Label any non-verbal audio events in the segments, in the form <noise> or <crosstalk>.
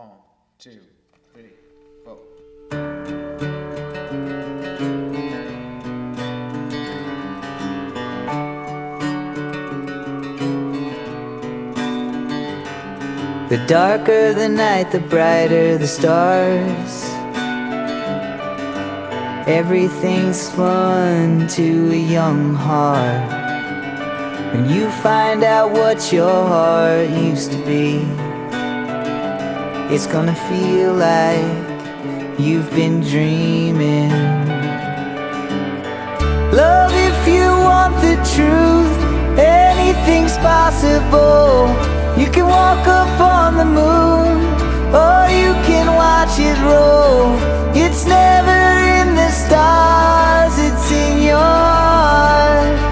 One, two, three, four. The darker the night, the brighter the stars. Everything's fun to a young heart. When you find out what your heart used to be, it's gonna feel like you've been dreaming. Love, if you want the truth, anything's possible. You can walk up on the moon, or you can watch it roll. It's never in the stars, it's in your heart.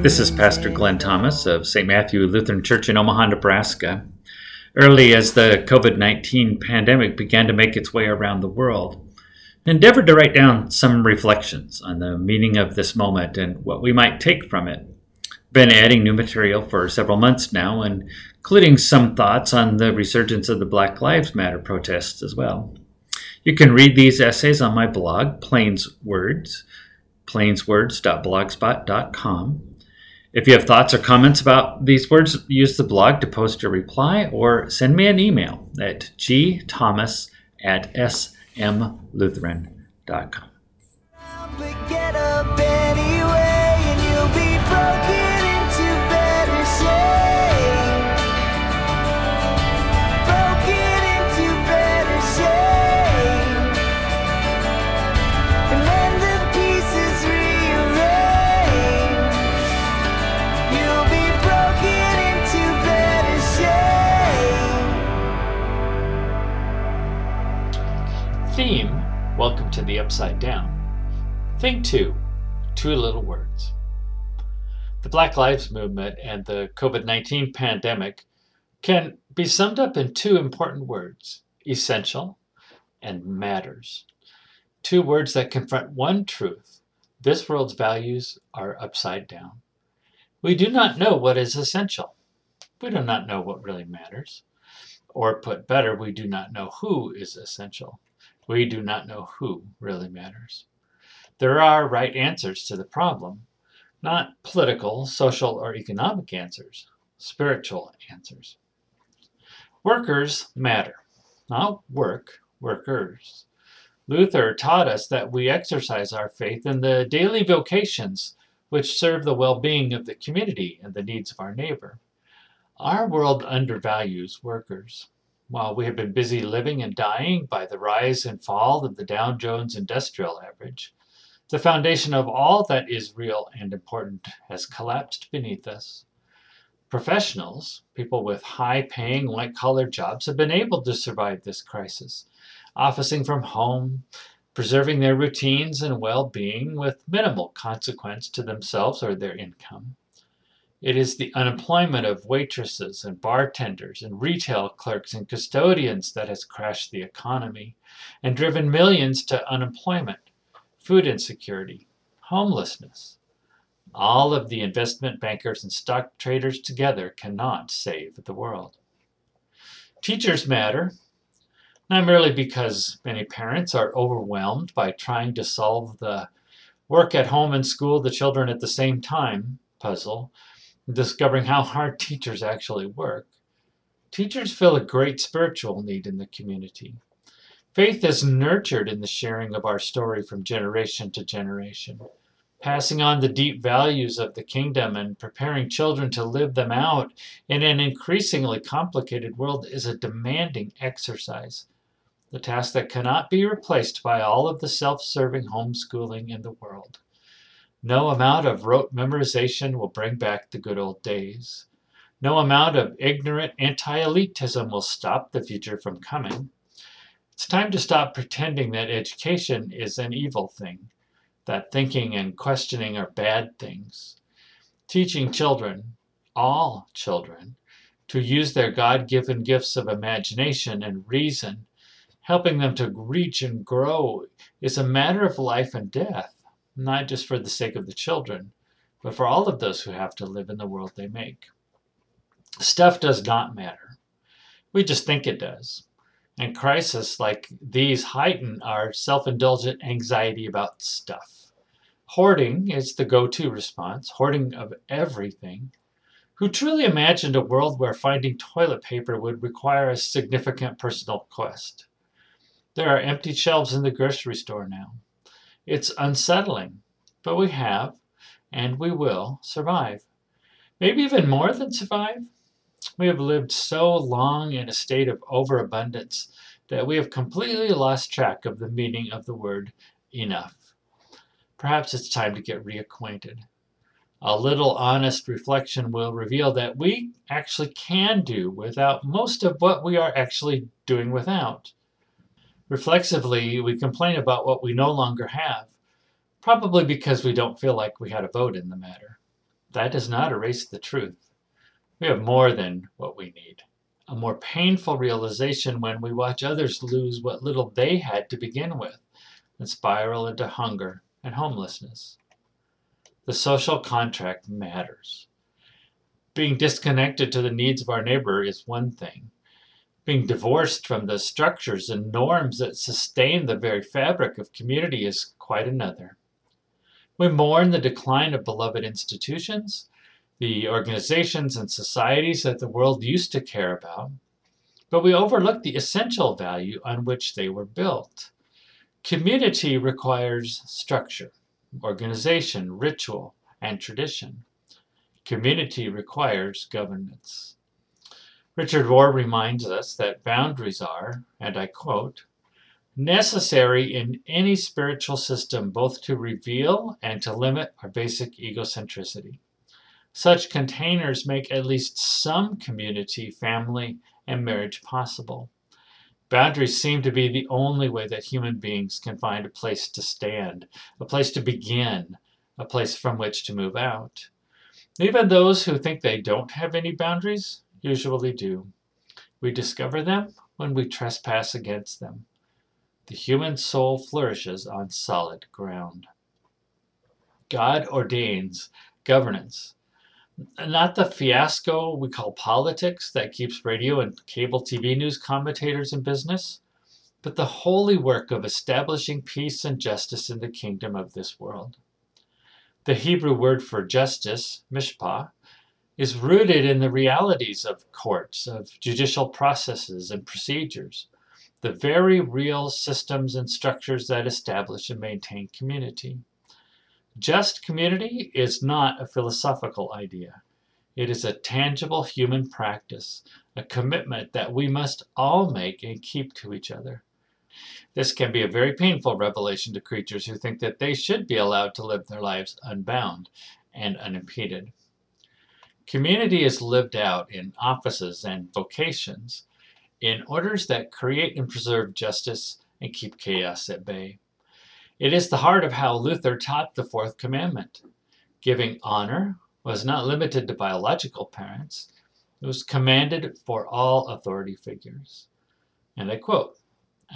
This is Pastor. Glenn Thomas of St. Matthew Lutheran Church in Omaha, Nebraska. Early as the COVID 19 pandemic began to make its way around the world, I endeavored to write down some reflections on the meaning of this moment and what we might take from it. Been adding new material for several months now, including some thoughts on the resurgence of the Black Lives Matter protests as well. You can read these essays on my blog, Plains Words, plainswords.blogspot.com. If you have thoughts or comments about these words, use the blog to post your reply or send me an email at gthomas at smlutheran.com. to the Upside Down. Thing 2 Two Little Words. The Black Lives Movement and the COVID 19 pandemic can be summed up in two important words essential and matters. Two words that confront one truth this world's values are upside down. We do not know what is essential. We do not know what really matters. Or put better, we do not know who is essential. We do not know who really matters. There are right answers to the problem, not political, social, or economic answers, spiritual answers. Workers matter, not work, workers. Luther taught us that we exercise our faith in the daily vocations which serve the well being of the community and the needs of our neighbor. Our world undervalues workers. While we have been busy living and dying by the rise and fall of the Dow Jones Industrial Average, the foundation of all that is real and important has collapsed beneath us. Professionals, people with high paying white collar jobs, have been able to survive this crisis, officing from home, preserving their routines and well being with minimal consequence to themselves or their income. It is the unemployment of waitresses and bartenders and retail clerks and custodians that has crashed the economy and driven millions to unemployment, food insecurity, homelessness. All of the investment bankers and stock traders together cannot save the world. Teachers matter, not merely because many parents are overwhelmed by trying to solve the work at home and school the children at the same time puzzle, discovering how hard teachers actually work. Teachers fill a great spiritual need in the community. Faith is nurtured in the sharing of our story from generation to generation. Passing on the deep values of the kingdom and preparing children to live them out in an increasingly complicated world is a demanding exercise, the task that cannot be replaced by all of the self serving homeschooling in the world. No amount of rote memorization will bring back the good old days. No amount of ignorant anti elitism will stop the future from coming. It's time to stop pretending that education is an evil thing, that thinking and questioning are bad things. Teaching children, all children, to use their God given gifts of imagination and reason, helping them to reach and grow, is a matter of life and death, not just for the sake of the children, but for all of those who have to live in the world they make. Stuff does not matter. We just think it does. And crises like these heighten our self indulgent anxiety about stuff. Hoarding is the go to response, hoarding of everything. Who truly imagined a world where finding toilet paper would require a significant personal quest? There are empty shelves in the grocery store now. It's unsettling, but we have, and we will, survive. Maybe even more than survive. We have lived so long in a state of overabundance that we have completely lost track of the meaning of the word enough. Perhaps it's time to get reacquainted. A little honest reflection will reveal that we actually can do without most of what we are actually doing without. Reflexively, we complain about what we no longer have, probably because we don't feel like we had a vote in the matter. That does not erase the truth. We have more than what we need. A more painful realization when we watch others lose what little they had to begin with and spiral into hunger and homelessness. The social contract matters. Being disconnected to the needs of our neighbor is one thing. Being divorced from the structures and norms that sustain the very fabric of community is quite another. We mourn the decline of beloved institutions the organizations and societies that the world used to care about, but we overlook the essential value on which they were built. Community requires structure, organization, ritual, and tradition. Community requires governance. Richard Rohr reminds us that boundaries are, and I quote, necessary in any spiritual system both to reveal and to limit our basic egocentricity. Such containers make at least some community, family, and marriage possible. Boundaries seem to be the only way that human beings can find a place to stand, a place to begin, a place from which to move out. Even those who think they don't have any boundaries usually do. We discover them when we trespass against them. The human soul flourishes on solid ground. God ordains governance not the fiasco we call politics that keeps radio and cable TV news commentators in business, but the holy work of establishing peace and justice in the kingdom of this world. The Hebrew word for justice, mishpat, is rooted in the realities of courts, of judicial processes and procedures, the very real systems and structures that establish and maintain community. Just community is not a philosophical idea. It is a tangible human practice, a commitment that we must all make and keep to each other. This can be a very painful revelation to creatures who think that they should be allowed to live their lives unbound and unimpeded. Community is lived out in offices and vocations, in orders that create and preserve justice and keep chaos at bay. It is the heart of how Luther taught the fourth commandment. Giving honor was not limited to biological parents, it was commanded for all authority figures. And I quote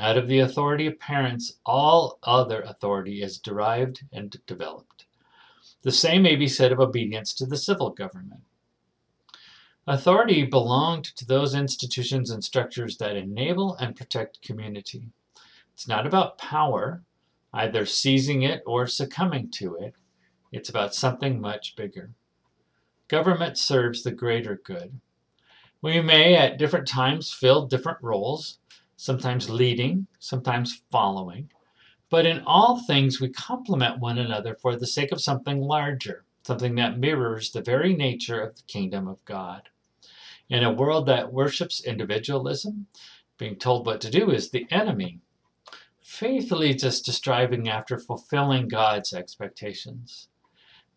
Out of the authority of parents, all other authority is derived and developed. The same may be said of obedience to the civil government. Authority belonged to those institutions and structures that enable and protect community. It's not about power, either seizing it or succumbing to it. It's about something much bigger. Government serves the greater good. We may at different times fill different roles, sometimes leading, sometimes following, but in all things we complement one another for the sake of something larger, something that mirrors the very nature of the kingdom of God. In a world that worships individualism, being told what to do is the enemy Faith leads us to striving after fulfilling God's expectations.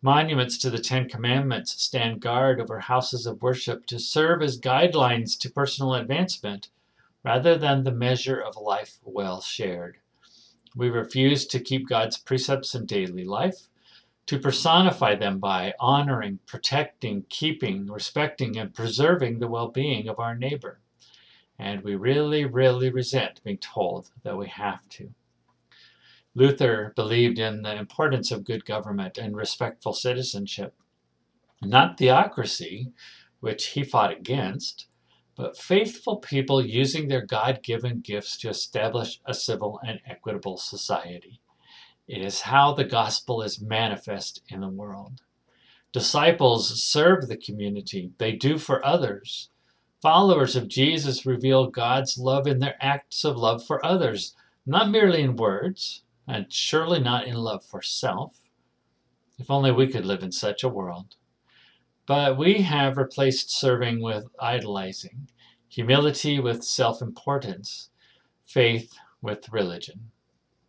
Monuments to the Ten Commandments stand guard over houses of worship to serve as guidelines to personal advancement rather than the measure of life well shared. We refuse to keep God's precepts in daily life, to personify them by honoring, protecting, keeping, respecting, and preserving the well being of our neighbor. And we really, really resent being told that we have to. Luther believed in the importance of good government and respectful citizenship, not theocracy, which he fought against, but faithful people using their God given gifts to establish a civil and equitable society. It is how the gospel is manifest in the world. Disciples serve the community, they do for others. Followers of Jesus reveal God's love in their acts of love for others, not merely in words, and surely not in love for self. If only we could live in such a world. But we have replaced serving with idolizing, humility with self importance, faith with religion.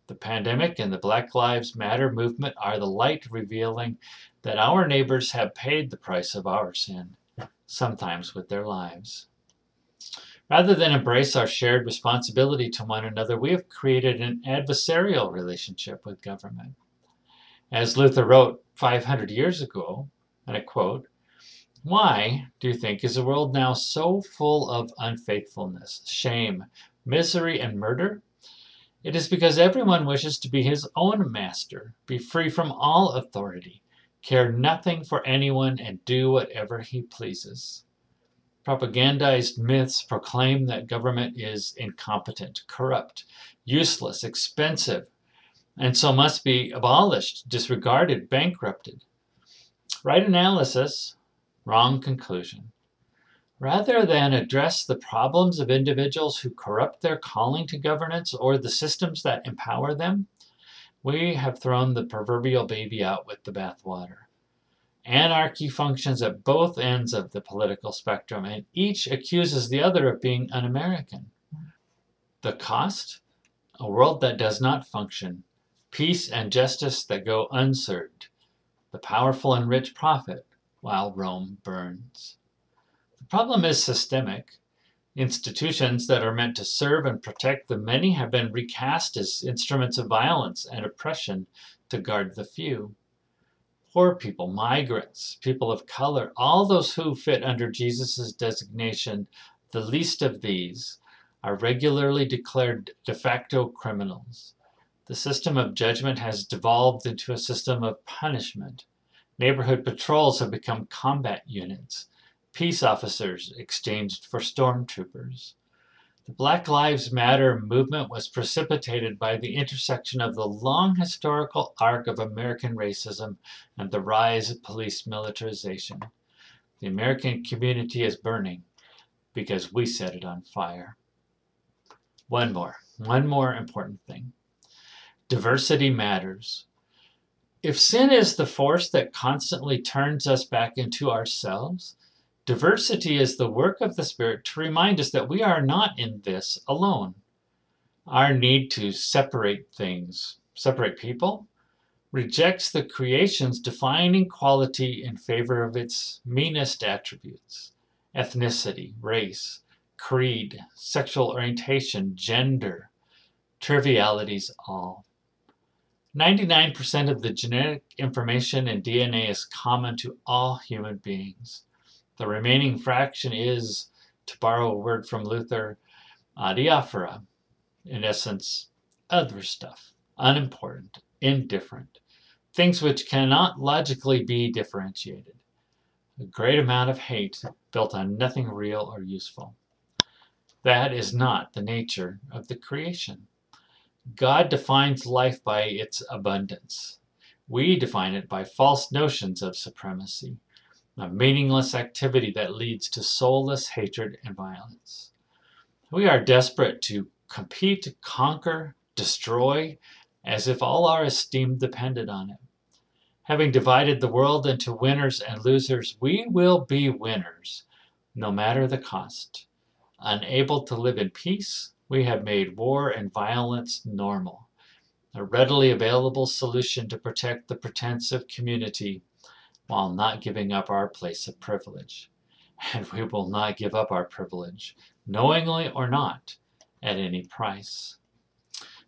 The pandemic and the Black Lives Matter movement are the light revealing that our neighbors have paid the price of our sin, sometimes with their lives. Rather than embrace our shared responsibility to one another, we have created an adversarial relationship with government. As Luther wrote 500 years ago, and I quote, Why, do you think, is the world now so full of unfaithfulness, shame, misery, and murder? It is because everyone wishes to be his own master, be free from all authority, care nothing for anyone, and do whatever he pleases. Propagandized myths proclaim that government is incompetent, corrupt, useless, expensive, and so must be abolished, disregarded, bankrupted. Right analysis, wrong conclusion. Rather than address the problems of individuals who corrupt their calling to governance or the systems that empower them, we have thrown the proverbial baby out with the bathwater. Anarchy functions at both ends of the political spectrum, and each accuses the other of being un American. The cost? A world that does not function, peace and justice that go unserved, the powerful and rich profit while Rome burns. The problem is systemic. Institutions that are meant to serve and protect the many have been recast as instruments of violence and oppression to guard the few poor people, migrants, people of color, all those who fit under Jesus' designation, the least of these, are regularly declared de facto criminals. The system of judgment has devolved into a system of punishment. Neighborhood patrols have become combat units, peace officers exchanged for stormtroopers. The Black Lives Matter movement was precipitated by the intersection of the long historical arc of American racism and the rise of police militarization. The American community is burning because we set it on fire. One more, one more important thing. Diversity matters. If sin is the force that constantly turns us back into ourselves, Diversity is the work of the Spirit to remind us that we are not in this alone. Our need to separate things, separate people, rejects the creation's defining quality in favor of its meanest attributes ethnicity, race, creed, sexual orientation, gender, trivialities all. 99% of the genetic information in DNA is common to all human beings. The remaining fraction is, to borrow a word from Luther, adiaphora, in essence, other stuff, unimportant, indifferent, things which cannot logically be differentiated. A great amount of hate built on nothing real or useful. That is not the nature of the creation. God defines life by its abundance. We define it by false notions of supremacy a meaningless activity that leads to soulless hatred and violence. We are desperate to compete, conquer, destroy, as if all our esteem depended on it. Having divided the world into winners and losers, we will be winners, no matter the cost. Unable to live in peace, we have made war and violence normal, a readily available solution to protect the pretense of community while not giving up our place of privilege. <laughs> And we will not give up our privilege, knowingly or not, at any price.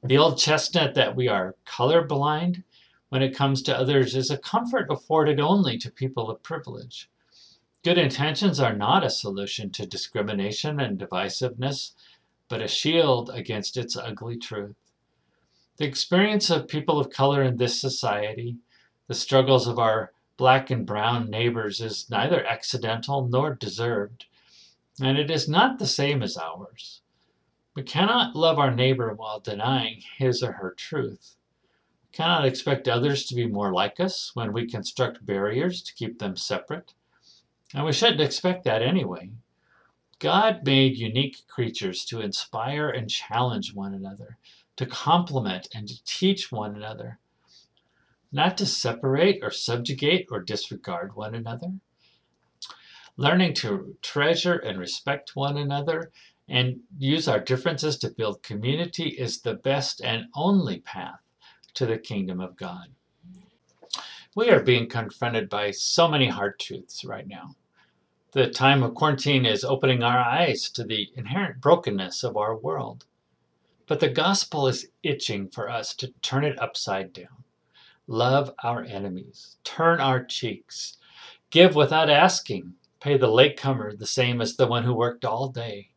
The old chestnut that we are colorblind, when it comes to others is a comfort afforded only to people of privilege. Good intentions are not a solution to discrimination and divisiveness, but a shield against its ugly truth. The experience of people of color in this society, the struggles of our black and brown neighbors, is neither accidental nor deserved, and it is not the same as ours. We cannot love our neighbor while denying his or her truth We cannot expect others to be more like us when we construct barriers to keep them separate. And we shouldn't expect that anyway. God made unique creatures to inspire and challenge one another, to complement and to teach one another, not to separate or subjugate or disregard one another. Learning to treasure and respect one another and use our differences to build community is the best and only path to the kingdom of God. We are being confronted by so many hard truths right now. The time of quarantine is opening our eyes to the inherent brokenness of our world. But the gospel is itching for us to turn it upside down. Love our enemies, turn our cheeks, give without asking, pay the latecomer the same as the one who worked all day.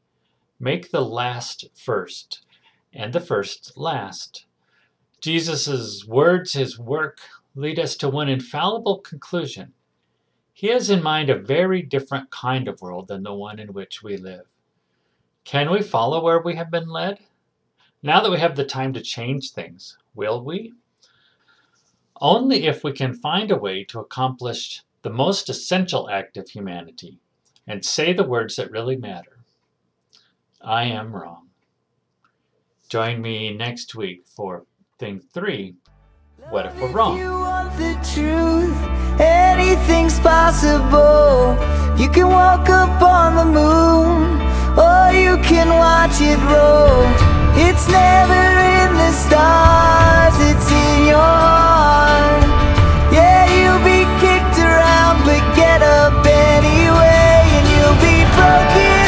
Make the last first, and the first last. Jesus' words, his work, lead us to one infallible conclusion. He has in mind a very different kind of world than the one in which we live. Can we follow where we have been led? Now that we have the time to change things, will we? Only if we can find a way to accomplish the most essential act of humanity and say the words that really matter. I am wrong. Join me next week for thing three what if we're wrong? you want the truth, anything's possible. You can walk up on the moon, or you can watch it roll. It's never in the stars, it's in your heart. Yeah, you'll be kicked around, but get up anyway, and you'll be broken.